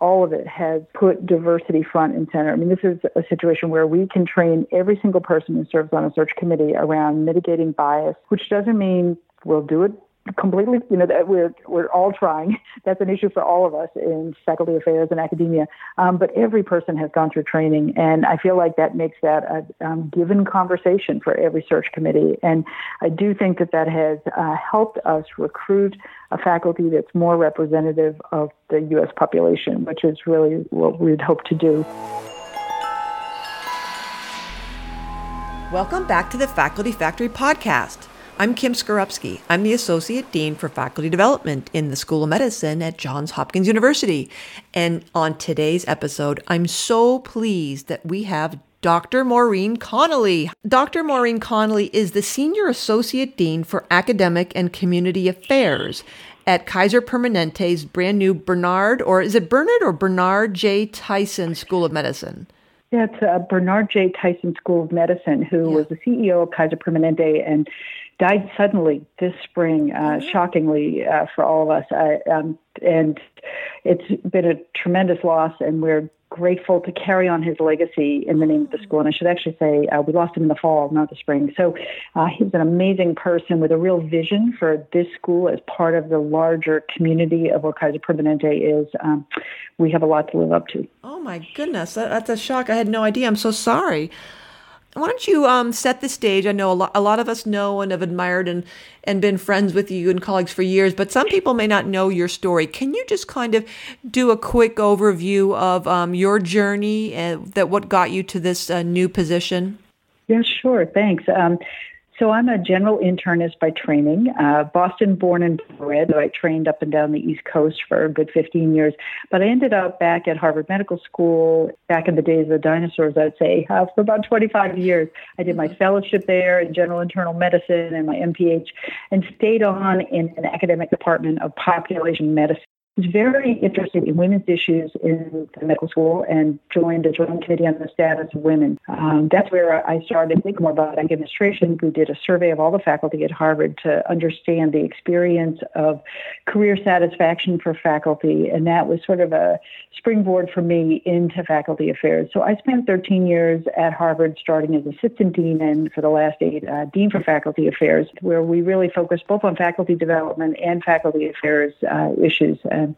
all of it has put diversity front and center. I mean, this is a situation where we can train every single person who serves on a search committee around mitigating bias, which doesn't mean we'll do it completely, you know, we're we're all trying. That's an issue for all of us in faculty affairs and academia. Um, but every person has gone through training, and I feel like that makes that a um, given conversation for every search committee. And I do think that that has uh, helped us recruit a faculty that's more representative of the U.S. population, which is really what we'd hope to do. Welcome back to the Faculty Factory podcast. I'm Kim Skarupski. I'm the Associate Dean for Faculty Development in the School of Medicine at Johns Hopkins University. And on today's episode, I'm so pleased that we have Dr. Maureen Connelly. Dr. Maureen Connelly is the Senior Associate Dean for Academic and Community Affairs at Kaiser Permanente's brand new Bernard, or is it Bernard or Bernard J. Tyson School of Medicine? Yeah, it's uh, Bernard J. Tyson School of Medicine, who yeah. was the CEO of Kaiser Permanente and died suddenly this spring, uh, mm-hmm. shockingly uh, for all of us. I, um, and it's been a tremendous loss, and we're grateful to carry on his legacy in the name of the school. And I should actually say uh, we lost him in the fall, not the spring. So uh, he's an amazing person with a real vision for this school as part of the larger community of what Kaiser Permanente is. Um, we have a lot to live up to. Oh my goodness, that, that's a shock. I had no idea. I'm so sorry. Why don't you um, set the stage? I know a lot, a lot of us know and have admired and, and been friends with you and colleagues for years, but some people may not know your story. Can you just kind of do a quick overview of um, your journey and that what got you to this uh, new position? Yeah, sure. Thanks. Um, so I'm a general internist by training, uh, Boston born and bred. I trained up and down the East Coast for a good 15 years, but I ended up back at Harvard Medical School back in the days of the dinosaurs, I'd say, uh, for about 25 years. I did my fellowship there in general internal medicine and my MPH and stayed on in an academic department of population medicine was very interested in women's issues in the medical school and joined a joint committee on the status of women. Um, that's where I started to think more about administration. We did a survey of all the faculty at Harvard to understand the experience of career satisfaction for faculty, and that was sort of a springboard for me into faculty affairs. So I spent 13 years at Harvard, starting as assistant dean and for the last eight, uh, dean for faculty affairs, where we really focused both on faculty development and faculty affairs uh, issues. And uh,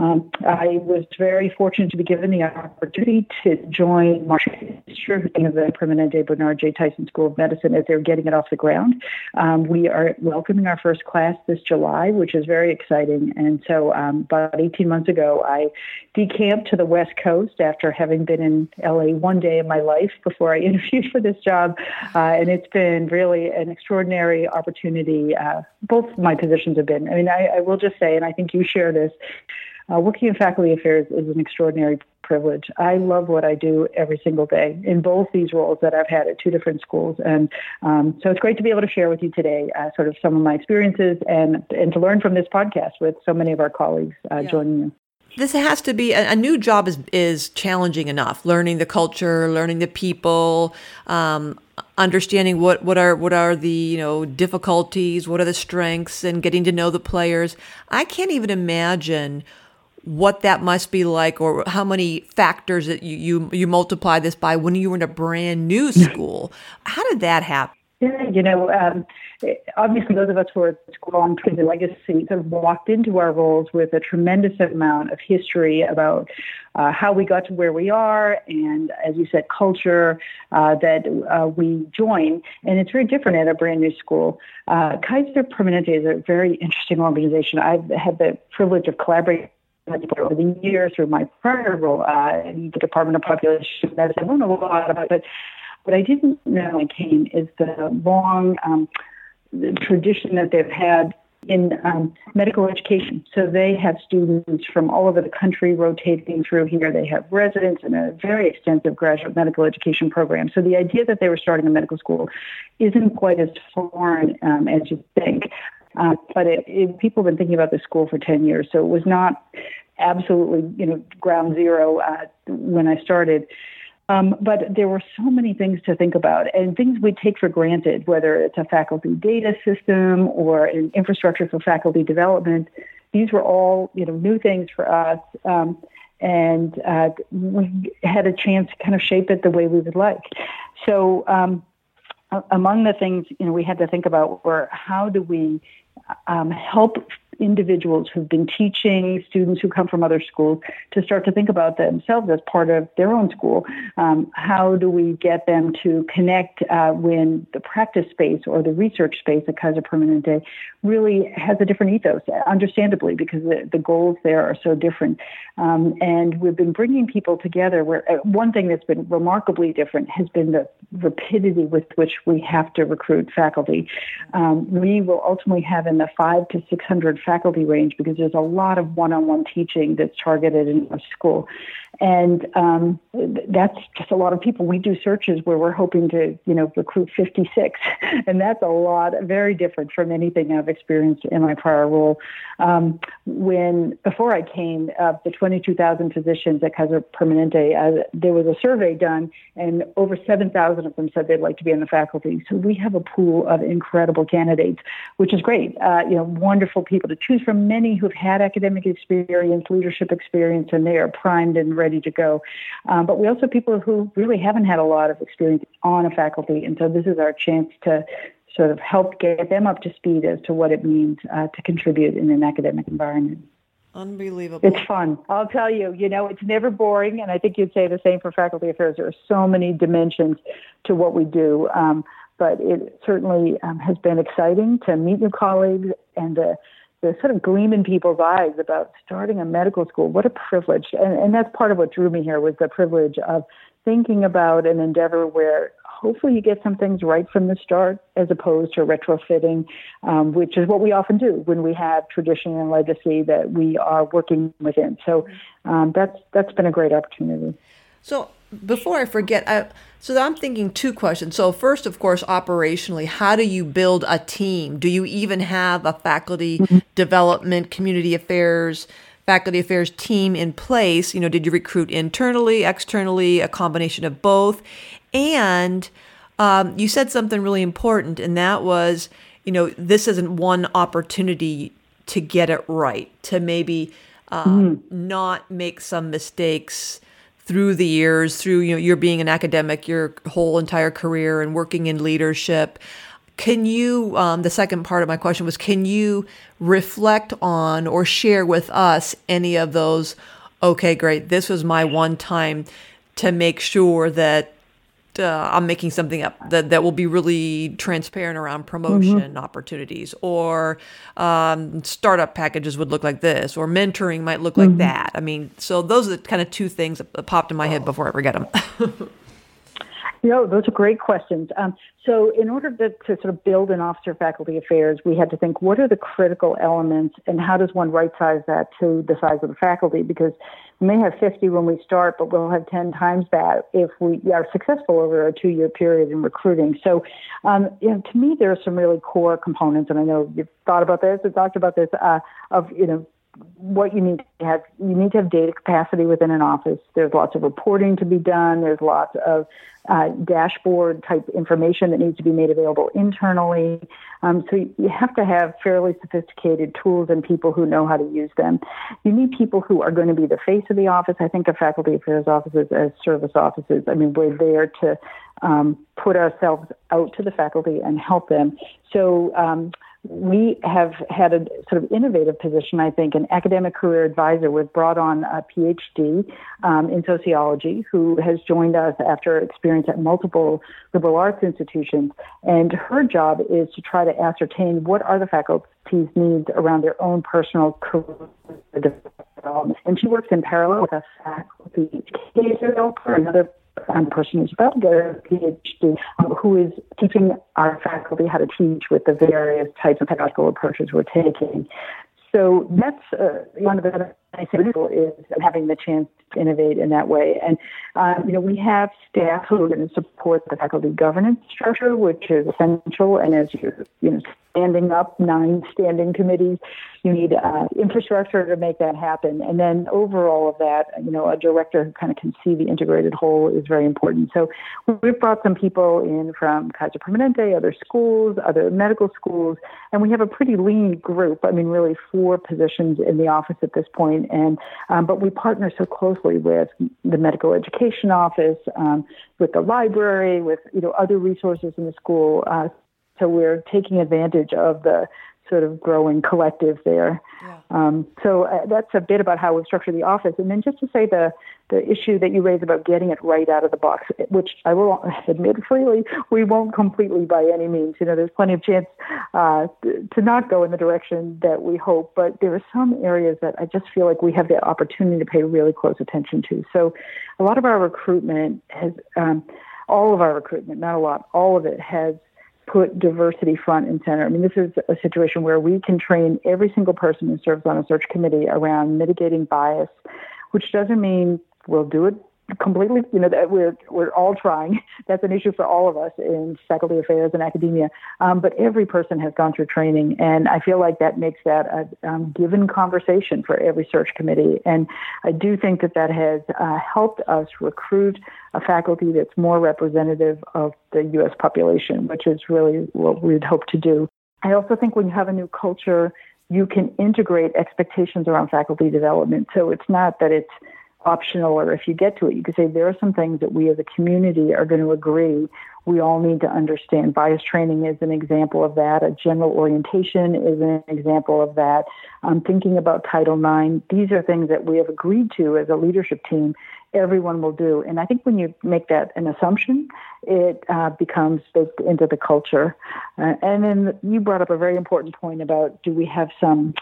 um, I was very fortunate to be given the opportunity to join Fisher, of the Permanente Bernard J. Tyson School of Medicine, as they're getting it off the ground. Um, we are welcoming our first class this July, which is very exciting. And so um, about 18 months ago, I decamped to the West Coast after having been in LA one day in my life before I interviewed for this job. Uh, and it's been really an extraordinary opportunity. Uh, both my positions have been. I mean, I, I will just say, and I think you share this, uh, working in faculty affairs is an extraordinary privilege. I love what I do every single day in both these roles that I've had at two different schools. And um, so it's great to be able to share with you today uh, sort of some of my experiences and, and to learn from this podcast with so many of our colleagues uh, yeah. joining you this has to be a, a, new job is is challenging enough learning the culture learning the people um, understanding what what are what are the you know difficulties what are the strengths and getting to know the players i can't even imagine what that must be like or how many factors that you, you, you multiply this by when you were in a brand new school. how did that happen? Yeah, you know, um, obviously those of us who are school on the legacy sort of walked into our roles with a tremendous amount of history about uh, how we got to where we are and, as you said, culture uh, that uh, we join. And it's very different at a brand new school. Uh, Kaiser Permanente is a very interesting organization. I've had the privilege of collaborating over the years through my prior role uh, in the Department of Population Medicine. I know a lot about it, but what I didn't know when I came is the long um, tradition that they've had in um, medical education. So they have students from all over the country rotating through here. They have residents and a very extensive graduate medical education program. So the idea that they were starting a medical school isn't quite as foreign um, as you think. Uh, but it, it, people have been thinking about this school for 10 years, so it was not absolutely, you know, ground zero uh, when I started. Um, but there were so many things to think about and things we take for granted, whether it's a faculty data system or an infrastructure for faculty development. These were all, you know, new things for us. Um, and uh, we had a chance to kind of shape it the way we would like. So, um, among the things you know we had to think about were how do we um, help individuals who've been teaching students who come from other schools to start to think about themselves as part of their own school. Um, how do we get them to connect uh, when the practice space or the research space at Kaiser Permanente really has a different ethos, understandably, because the, the goals there are so different. Um, and we've been bringing people together where uh, one thing that's been remarkably different has been the rapidity with which we have to recruit faculty. Um, we will ultimately have in the five to 600 faculty range because there's a lot of one-on-one teaching that's targeted in our school. And um, that's just a lot of people. We do searches where we're hoping to, you know, recruit 56, and that's a lot, very different from anything I've experienced in my prior role. Um, when before I came, uh, the 22,000 physicians at Kaiser Permanente, uh, there was a survey done, and over 7,000 of them said they'd like to be in the faculty. So we have a pool of incredible candidates, which is great. Uh, you know, wonderful people to choose from. Many who've had academic experience, leadership experience, and they are primed and ready to go. Um, but we also have people who really haven't had a lot of experience on a faculty, and so this is our chance to sort of help get them up to speed as to what it means uh, to contribute in an academic environment. Unbelievable. It's fun. I'll tell you, you know, it's never boring. And I think you'd say the same for faculty affairs. There are so many dimensions to what we do. Um, but it certainly um, has been exciting to meet new colleagues and to the sort of gleam in people's eyes about starting a medical school. What a privilege. And, and that's part of what drew me here was the privilege of thinking about an endeavor where hopefully you get some things right from the start as opposed to retrofitting, um, which is what we often do when we have tradition and legacy that we are working within. So um, that's, that's been a great opportunity. So before I forget, I, so I'm thinking two questions. So first, of course, operationally, how do you build a team? Do you even have a faculty mm-hmm. development, community affairs, faculty affairs team in place? You know, did you recruit internally, externally, a combination of both? And um, you said something really important, and that was, you know, this isn't one opportunity to get it right, to maybe um, mm-hmm. not make some mistakes through the years, through you know, you're being an academic your whole entire career and working in leadership. Can you, um, the second part of my question was, can you reflect on or share with us any of those? Okay, great. This was my one time to make sure that uh, I'm making something up that, that will be really transparent around promotion mm-hmm. opportunities, or um, startup packages would look like this, or mentoring might look mm-hmm. like that. I mean, so those are the kind of two things that popped in my head before I forget them. Know, those are great questions. Um, so, in order to, to, sort of build an officer faculty affairs, we had to think what are the critical elements and how does one right size that to the size of the faculty? Because we may have 50 when we start, but we'll have 10 times that if we are successful over a two year period in recruiting. So, um, you know, to me, there are some really core components, and I know you've thought about this or talked about this, uh, of, you know, what you need to have you need to have data capacity within an office. There's lots of reporting to be done. There's lots of uh, dashboard type information that needs to be made available internally. Um, so you have to have fairly sophisticated tools and people who know how to use them. You need people who are going to be the face of the office. I think of faculty affairs offices as service offices. I mean we're there to um, put ourselves out to the faculty and help them. So um, we have had a sort of innovative position, I think, an academic career advisor. We've brought on a PhD um, in sociology who has joined us after experience at multiple liberal arts institutions. And her job is to try to ascertain what are the faculty's needs around their own personal career development. And she works in parallel with a faculty educator, another um, person who's about get a PhD, um, who is teaching our faculty how to teach with the various types of pedagogical approaches we're taking. So that's uh, one of the nice things is having the chance to innovate in that way. And um, you know, we have staff who are going to support the faculty governance structure, which is essential. And as you you know, standing up nine standing committees, you need uh, infrastructure to make that happen. And then overall of that, you know, a director who kind of can see the integrated whole is very important. So we've brought some people in from Kaiser Permanente, other schools, other medical schools, and we have a pretty lean group. I mean, really four positions in the office at this point. And um, but we partner so closely with the medical education office, um, with the library, with you know other resources in the school. Uh, so we're taking advantage of the sort of growing collective there. Yeah. Um, so uh, that's a bit about how we structure the office. And then just to say the the issue that you raised about getting it right out of the box, which I will admit freely, we won't completely by any means. You know, there's plenty of chance uh, to not go in the direction that we hope, but there are some areas that I just feel like we have the opportunity to pay really close attention to. So a lot of our recruitment has, um, all of our recruitment, not a lot, all of it has put diversity front and center. I mean, this is a situation where we can train every single person who serves on a search committee around mitigating bias, which doesn't mean we'll do it completely, you know, that we're we're all trying. That's an issue for all of us in faculty affairs and academia. Um, but every person has gone through training, and I feel like that makes that a um, given conversation for every search committee. And I do think that that has uh, helped us recruit a faculty that's more representative of the U.S. population, which is really what we'd hope to do. I also think when you have a new culture, you can integrate expectations around faculty development. So it's not that it's optional or if you get to it, you could say there are some things that we as a community are going to agree we all need to understand. Bias training is an example of that. A general orientation is an example of that. Um, thinking about Title IX, these are things that we have agreed to as a leadership team. Everyone will do. And I think when you make that an assumption, it uh, becomes baked into the culture. Uh, and then you brought up a very important point about do we have some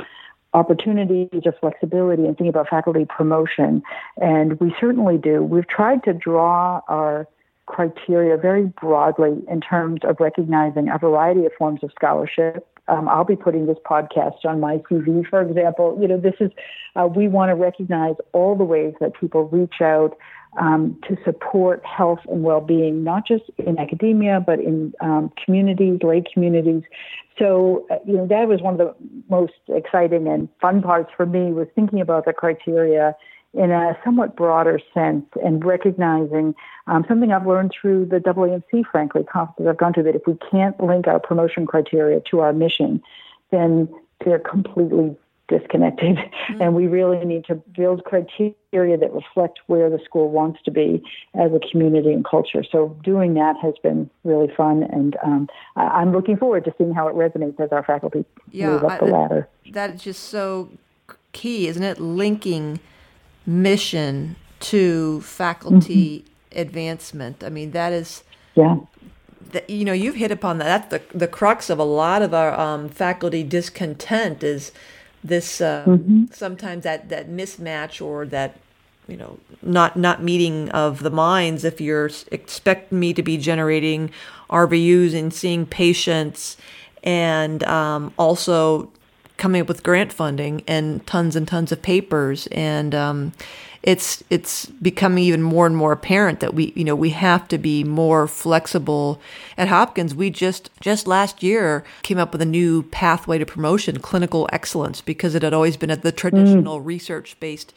opportunities or flexibility and thinking about faculty promotion. And we certainly do. We've tried to draw our criteria very broadly in terms of recognizing a variety of forms of scholarship. Um, I'll be putting this podcast on my CV, for example. You know, this is, uh, we want to recognize all the ways that people reach out um, to support health and well-being, not just in academia, but in um, communities, lay communities. So, uh, you know, that was one of the most exciting and fun parts for me was thinking about the criteria in a somewhat broader sense and recognizing um, something I've learned through the AAMC, frankly, conferences I've gone to, that if we can't link our promotion criteria to our mission, then they're completely disconnected. Mm-hmm. And we really need to build criteria that reflect where the school wants to be as a community and culture. So doing that has been really fun. And um, I- am looking forward to seeing how it resonates as our faculty yeah, move up I, the ladder. That's just so key, isn't it? Linking mission to faculty mm-hmm. advancement. I mean, that is. Yeah you know you've hit upon that that's the the crux of a lot of our um, faculty discontent is this uh, mm-hmm. sometimes that that mismatch or that you know not not meeting of the minds if you're expect me to be generating RVUs and seeing patients and um, also coming up with grant funding and tons and tons of papers. And um, it's it's becoming even more and more apparent that we you know we have to be more flexible at Hopkins. We just just last year came up with a new pathway to promotion clinical excellence because it had always been at the traditional mm. research based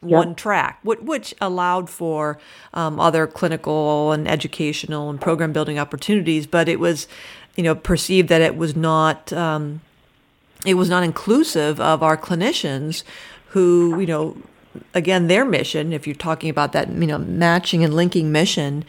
one track, which allowed for um, other clinical and educational and program building opportunities, but it was, you know, perceived that it was not um, it was not inclusive of our clinicians who, you know, again, their mission, if you're talking about that, you know, matching and linking mission,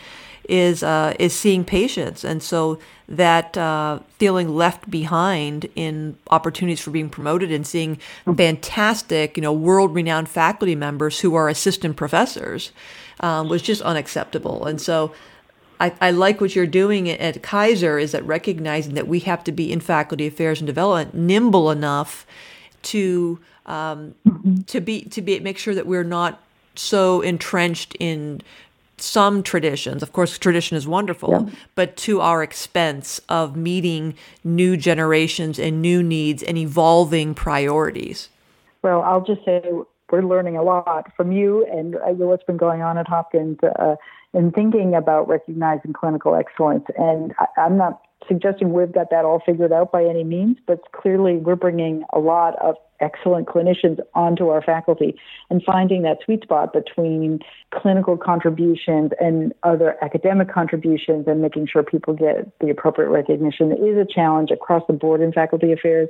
is uh, is seeing patients, and so that uh, feeling left behind in opportunities for being promoted and seeing fantastic, you know, world-renowned faculty members who are assistant professors um, was just unacceptable, and so. I, I, like what you're doing at Kaiser is that recognizing that we have to be in faculty affairs and development nimble enough to um, mm-hmm. to be to be make sure that we're not so entrenched in some traditions. Of course, tradition is wonderful, yeah. but to our expense of meeting new generations and new needs and evolving priorities. Well, I'll just say we're learning a lot from you and uh, what's been going on at Hopkins uh, in thinking about recognizing clinical excellence. And I, I'm not suggesting we've got that all figured out by any means, but clearly we're bringing a lot of excellent clinicians onto our faculty and finding that sweet spot between clinical contributions and other academic contributions and making sure people get the appropriate recognition is a challenge across the board in faculty affairs.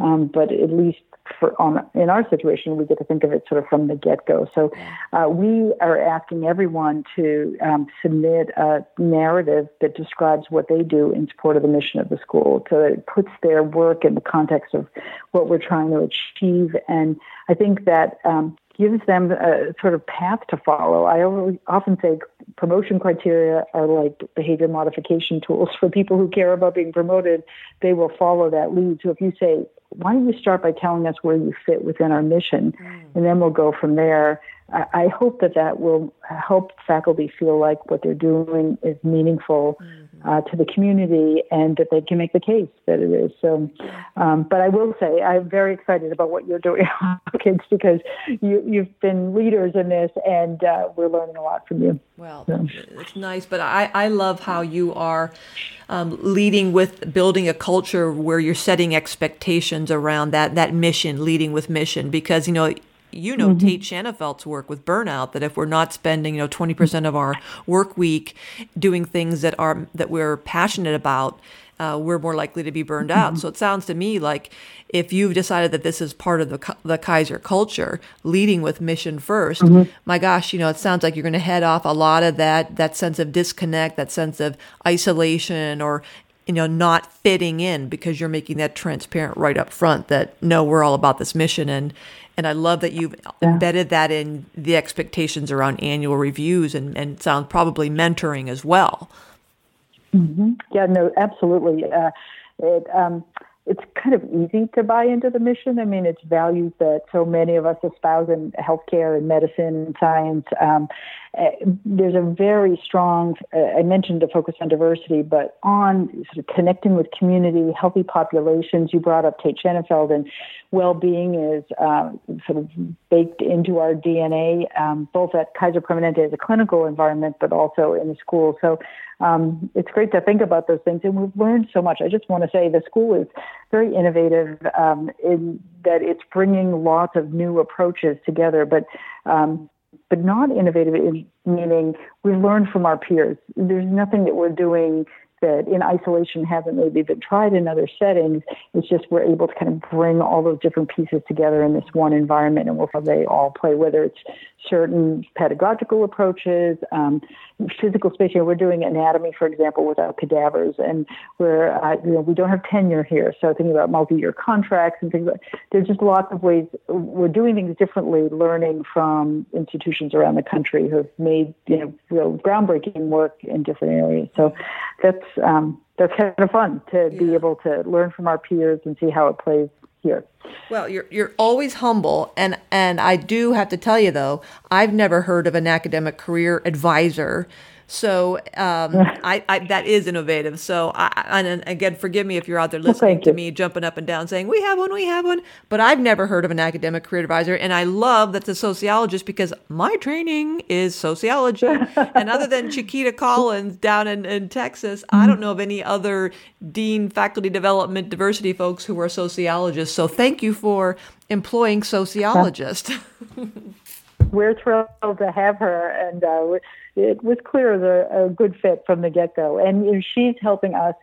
Um, but at least for on in our situation, we get to think of it sort of from the get go. So uh, we are asking everyone to um, submit a narrative that describes what they do in support of the mission of the school, so that it puts their work in the context of what we're trying to achieve. And I think that um, gives them a sort of path to follow. I often say promotion criteria are like behavior modification tools for people who care about being promoted. They will follow that lead. So if you say why don't you start by telling us where you fit within our mission, mm. and then we'll go from there. I, I, hope that that will help faculty feel like what they're doing is meaningful mm-hmm. Uh, to the community, and that they can make the case that it is. So, um, but I will say I'm very excited about what you're doing, kids, because you, you've been leaders in this, and uh, we're learning a lot from you. Well, so. it's nice, but I, I love how you are um, leading with building a culture where you're setting expectations around that that mission, leading with mission, because you know you know mm-hmm. Tait Shanafelt's work with burnout that if we're not spending you know 20% of our work week doing things that are that we're passionate about uh, we're more likely to be burned out. Mm-hmm. So it sounds to me like if you've decided that this is part of the the Kaiser culture, leading with mission 1st mm-hmm. my gosh, you know, it sounds like you're going to head off a lot of that that sense of disconnect, that sense of isolation, or you know, not fitting in because you're making that transparent right up front that no, we're all about this mission and and I love that you've yeah. embedded that in the expectations around annual reviews and and sounds probably mentoring as well. Mm-hmm. Yeah, no, absolutely. Uh, it, um, it's kind of easy to buy into the mission. I mean, it's values that so many of us espouse in healthcare and medicine and science. Um, uh, there's a very strong, uh, I mentioned a focus on diversity, but on sort of connecting with community, healthy populations. You brought up Tait Shanafelt, and well-being is uh, sort of baked into our DNA, um, both at Kaiser Permanente as a clinical environment, but also in the school. So um, it's great to think about those things, and we've learned so much. I just want to say the school is very innovative um, in that it's bringing lots of new approaches together, but um, but not innovative in meaning we learn from our peers. There's nothing that we're doing that in isolation haven't maybe been tried in other settings. It's just we're able to kind of bring all those different pieces together in this one environment and how they all play, whether it's certain pedagogical approaches, um, physical space. You know, we're doing anatomy, for example, without cadavers, and we're uh, you know we don't have tenure here. So thinking about multi-year contracts and things. Like, there's just lots of ways we're doing things differently, learning from institutions around the country who have made you know real groundbreaking work in different areas. So that's um, that's kind of fun to yeah. be able to learn from our peers and see how it plays here. Well, you're you're always humble, and and I do have to tell you though, I've never heard of an academic career advisor so um, I, I, that is innovative. So I, and again, forgive me if you're out there listening to me jumping up and down saying we have one, we have one. But I've never heard of an academic career advisor, and I love that's a sociologist because my training is sociology. and other than Chiquita Collins down in, in Texas, mm-hmm. I don't know of any other dean, faculty development, diversity folks who are sociologists. So thank you for employing sociologists. We're thrilled to have her, and uh, it was clear as a, good fit from the get go. And you know, she's helping us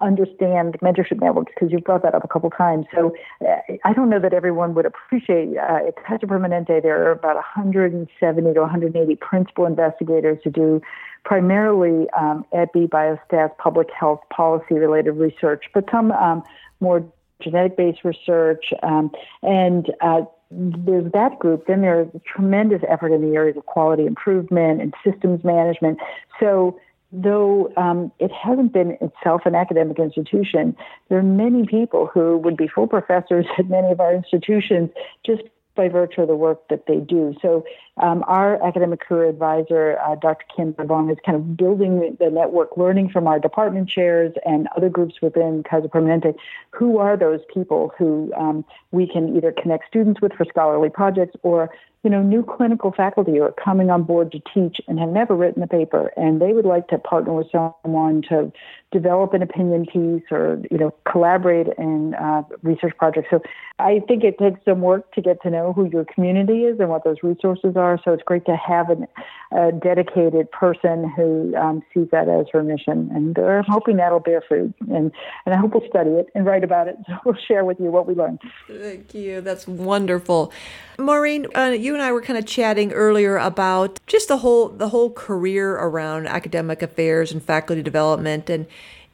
understand mentorship networks because you've brought that up a couple times. So uh, I don't know that everyone would appreciate uh, at Kaiser Permanente there are about 170 to 180 principal investigators who do primarily um, EPI, biostats, public health policy related research, but some um, more genetic based research um, and uh, there's that group. Then there's tremendous effort in the areas of quality improvement and systems management. So though um, it hasn't been itself an academic institution, there are many people who would be full professors at many of our institutions just by virtue of the work that they do. So um, our academic career advisor, uh, Dr. Kim Bong, is kind of building the network, learning from our department chairs and other groups within Kaiser Permanente. Who are those people who um, we can either connect students with for scholarly projects or you know, new clinical faculty who are coming on board to teach and have never written a paper, and they would like to partner with someone to develop an opinion piece or, you know, collaborate in uh, research projects. So I think it takes some work to get to know who your community is and what those resources are. So it's great to have an, a dedicated person who um, sees that as her mission. And I'm hoping that'll bear fruit. And, and I hope we'll study it and write about it. So we'll share with you what we learned. Thank you. That's wonderful. Maureen, uh, you and I were kind of chatting earlier about just the whole the whole career around academic affairs and faculty development, and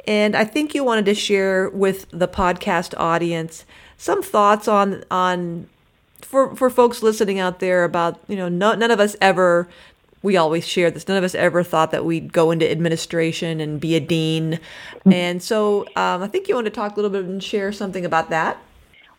and I think you wanted to share with the podcast audience some thoughts on on for for folks listening out there about you know no, none of us ever we always share this. None of us ever thought that we'd go into administration and be a dean. Mm-hmm. And so um, I think you want to talk a little bit and share something about that.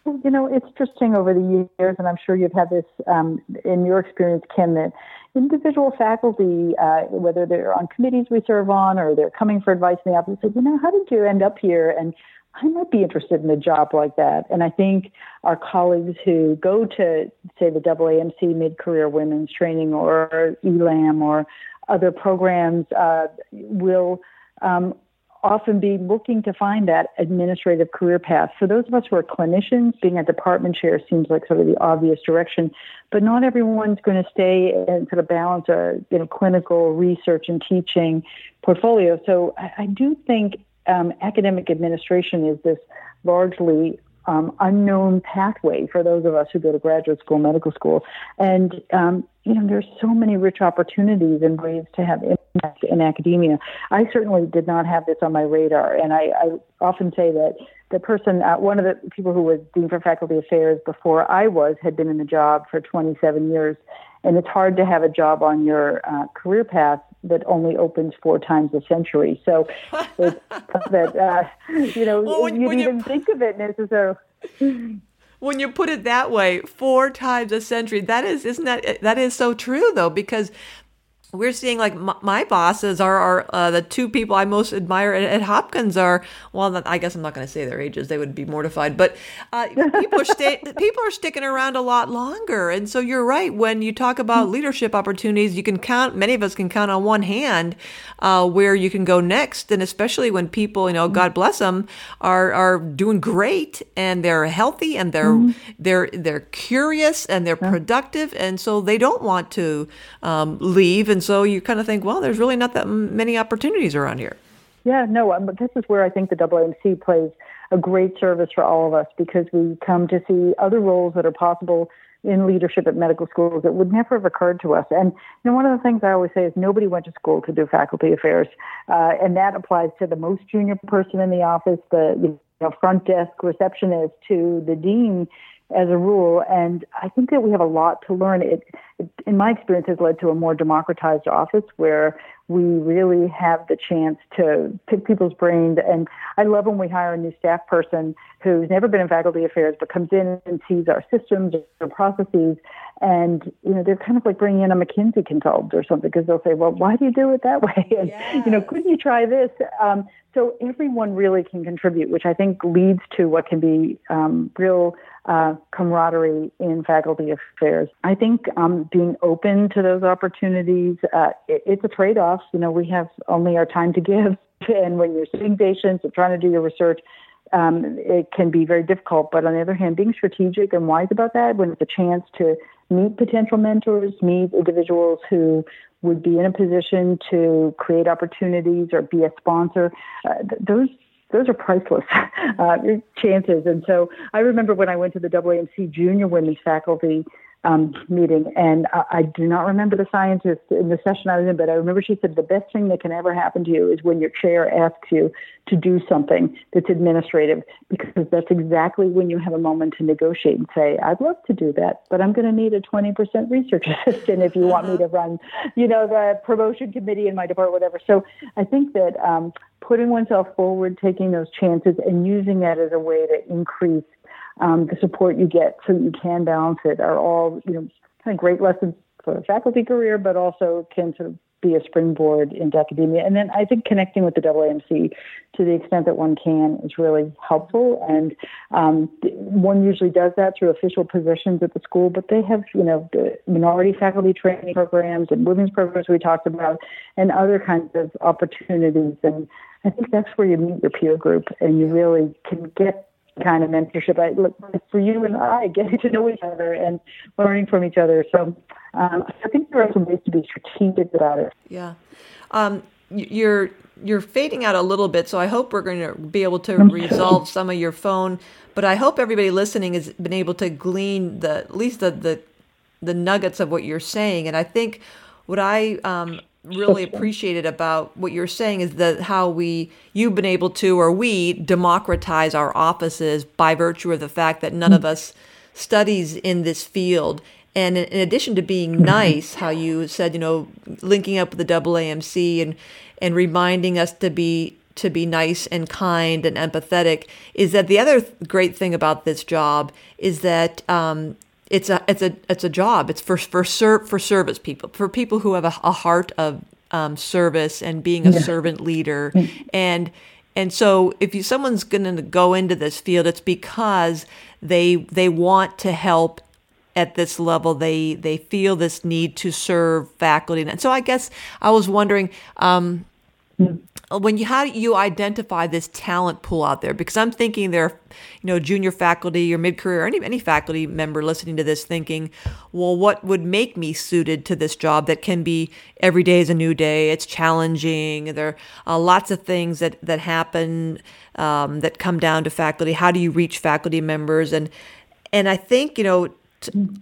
Well, you know, it's interesting over the years, and I'm sure you've had this um, in your experience, Kim, that individual faculty, uh, whether they're on committees we serve on or they're coming for advice in the office, say, you know, how did you end up here? And I might be interested in a job like that. And I think our colleagues who go to, say, the AAMC Mid-Career Women's Training or ELAM or other programs uh, will um, often be looking to find that administrative career path. For those of us who are clinicians, being a department chair seems like sort of the obvious direction, but not everyone's going to stay and sort of balance a you know clinical research and teaching portfolio. So I, I do think um, academic administration is this largely um, unknown pathway for those of us who go to graduate school, medical school. And, um, you know, there's so many rich opportunities and ways to have impact in academia. I certainly did not have this on my radar. And I, I often say that the person, uh, one of the people who was Dean for Faculty Affairs before I was, had been in the job for 27 years. And it's hard to have a job on your uh, career path that only opens four times a century. So that uh, you know well, when, you didn't even think of it necessarily. When you put it that way, four times a century, that is, isn't that, that is so true though, because we're seeing like my, my bosses are, are uh, the two people I most admire at, at Hopkins are well I guess I'm not going to say their ages they would be mortified but uh, people are sta- people are sticking around a lot longer. And so you're right when you talk about leadership opportunities you can count many of us can count on one hand uh, where you can go next. And especially when people you know God bless them are are doing great and they're healthy and they're mm-hmm. they're they're curious and they're productive. And so they don't want to um, leave and so you kind of think, well, there's really not that many opportunities around here. Yeah, no, um, but this is where I think the AAMC plays a great service for all of us because we come to see other roles that are possible in leadership at medical schools that would never have occurred to us. And you know, one of the things I always say is nobody went to school to do faculty affairs, uh, and that applies to the most junior person in the office, the you know, front desk receptionist, to the dean as a rule. And I think that we have a lot to learn. It, it, in my experience, has led to a more democratized office where we really have the chance to pick people's brains. And I love when we hire a new staff person who's never been in faculty affairs but comes in and sees our systems or processes. And, you know, they're kind of like bringing in a McKinsey consultant or something because they'll say, well, why do you do it that way? And, yeah. you know, couldn't you try this? Um, so everyone really can contribute, which I think leads to what can be um, real uh, camaraderie in faculty affairs. I think um, being open to those opportunities, uh, it, it's a trade-off. You know, we have only our time to give, and when you're seeing patients and trying to do your research, um, it can be very difficult. But on the other hand, being strategic and wise about that, when it's a chance to meet potential mentors, meet individuals who would be in a position to create opportunities or be a sponsor, uh, th- those those are priceless uh, chances. And so I remember when I went to the AAMC Junior Women's Faculty um, meeting, and I, I do not remember the scientist in the session I was in, but I remember she said the best thing that can ever happen to you is when your chair asks you to do something that's administrative, because that's exactly when you have a moment to negotiate and say, "I'd love to do that, but I'm going to need a 20% research assistant if you want me to run, you know, the promotion committee in my department, whatever." So I think that um, putting oneself forward, taking those chances, and using that as a way to increase um, the support you get so you can balance it are all, you know, kind of great lessons for a faculty career, but also can sort of be a springboard into academia. And then I think connecting with the AAMC to the extent that one can is really helpful. And um, one usually does that through official positions at the school, but they have, you know, the minority faculty training programs and women's programs we talked about and other kinds of opportunities. And I think that's where you meet your peer group and you really can get kind of mentorship. I look for you and I getting to know each other and learning from each other. So um, I think there are some ways to be strategic about it. Yeah, um, you're you're fading out a little bit, so I hope we're going to be able to resolve some of your phone. But I hope everybody listening has been able to glean the at least the the, the nuggets of what you're saying. And I think what I um, really appreciated about what you're saying is that how we you've been able to or we democratize our offices by virtue of the fact that none of us studies in this field. And in addition to being nice how you said you know linking up with the AAMC and and reminding us to be to be nice and kind and empathetic is that the other great thing about this job is that um, it's a it's a it's a job. It's for for ser- for service people, for people who have a, a heart of um, service and being a yeah. servant leader, and and so if you someone's going to go into this field, it's because they they want to help at this level. They they feel this need to serve faculty, and so I guess I was wondering. Um, mm when you how do you identify this talent pool out there? Because i'm thinking there are you know junior faculty or mid-career any, any faculty member listening to this thinking well what would make me suited to this job that can be every day is a new day it's challenging there are lots of things that that happen um, that come down to faculty. How do you reach faculty members? And and i think you know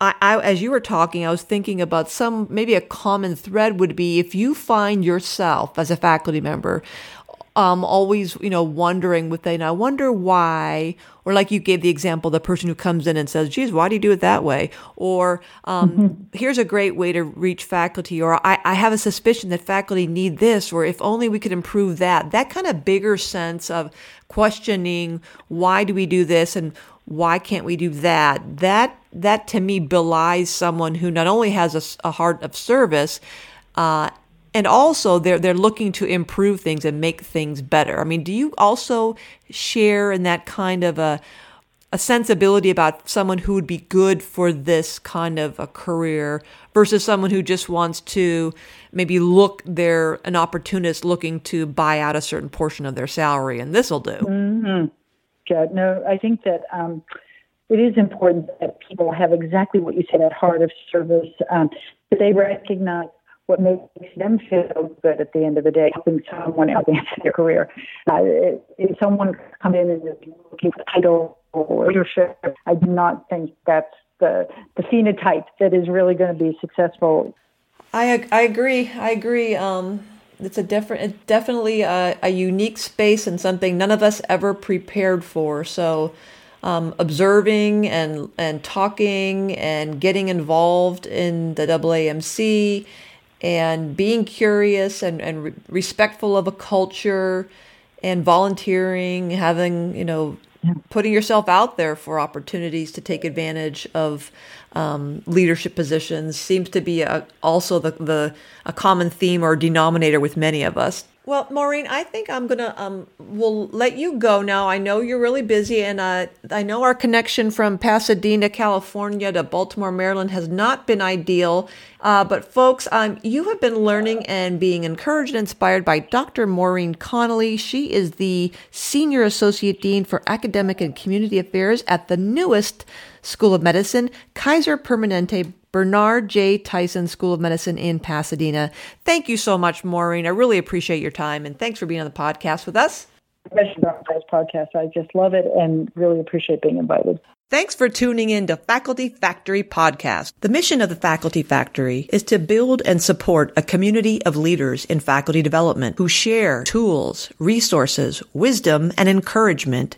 I, I, as you were talking, I was thinking about some maybe a common thread would be if you find yourself as a faculty member um, always, you know, wondering within, I wonder why, or like you gave the example, the person who comes in and says, geez, why do you do it that way? Or um, mm-hmm. here's a great way to reach faculty, or I, I have a suspicion that faculty need this, or if only we could improve that. That kind of bigger sense of questioning, why do we do this? And why can't we do that? That that to me belies someone who not only has a, a heart of service, uh, and also they're they're looking to improve things and make things better. I mean, do you also share in that kind of a a sensibility about someone who would be good for this kind of a career versus someone who just wants to maybe look they're an opportunist looking to buy out a certain portion of their salary and this will do. Mm-hmm. Yeah, no, I think that um, it is important that people have exactly what you said at heart of service, um, that they recognize what makes them feel good at the end of the day, helping someone advance their career. Uh, if someone comes in and is looking for title or leadership, I do not think that's the, the phenotype that is really going to be successful. I, I agree. I agree. Um, it's a different, it's definitely a, a unique space and something none of us ever prepared for. So, um, observing and and talking and getting involved in the AAMC and being curious and, and re- respectful of a culture and volunteering, having, you know, putting yourself out there for opportunities to take advantage of um, leadership positions seems to be a, also the, the a common theme or denominator with many of us. Well, Maureen, I think I'm gonna um, we'll let you go now. I know you're really busy, and uh, I know our connection from Pasadena, California, to Baltimore, Maryland, has not been ideal. Uh, but folks, um, you have been learning and being encouraged and inspired by Dr. Maureen Connelly. She is the senior associate dean for academic and community affairs at the newest School of Medicine, Kaiser Permanente Bernard J. Tyson School of Medicine in Pasadena. Thank you so much, Maureen. I really appreciate your time and thanks for being on the podcast with us. Podcast. I just love it and really appreciate being invited. Thanks for tuning in to Faculty Factory Podcast. The mission of the Faculty Factory is to build and support a community of leaders in faculty development who share tools, resources, wisdom, and encouragement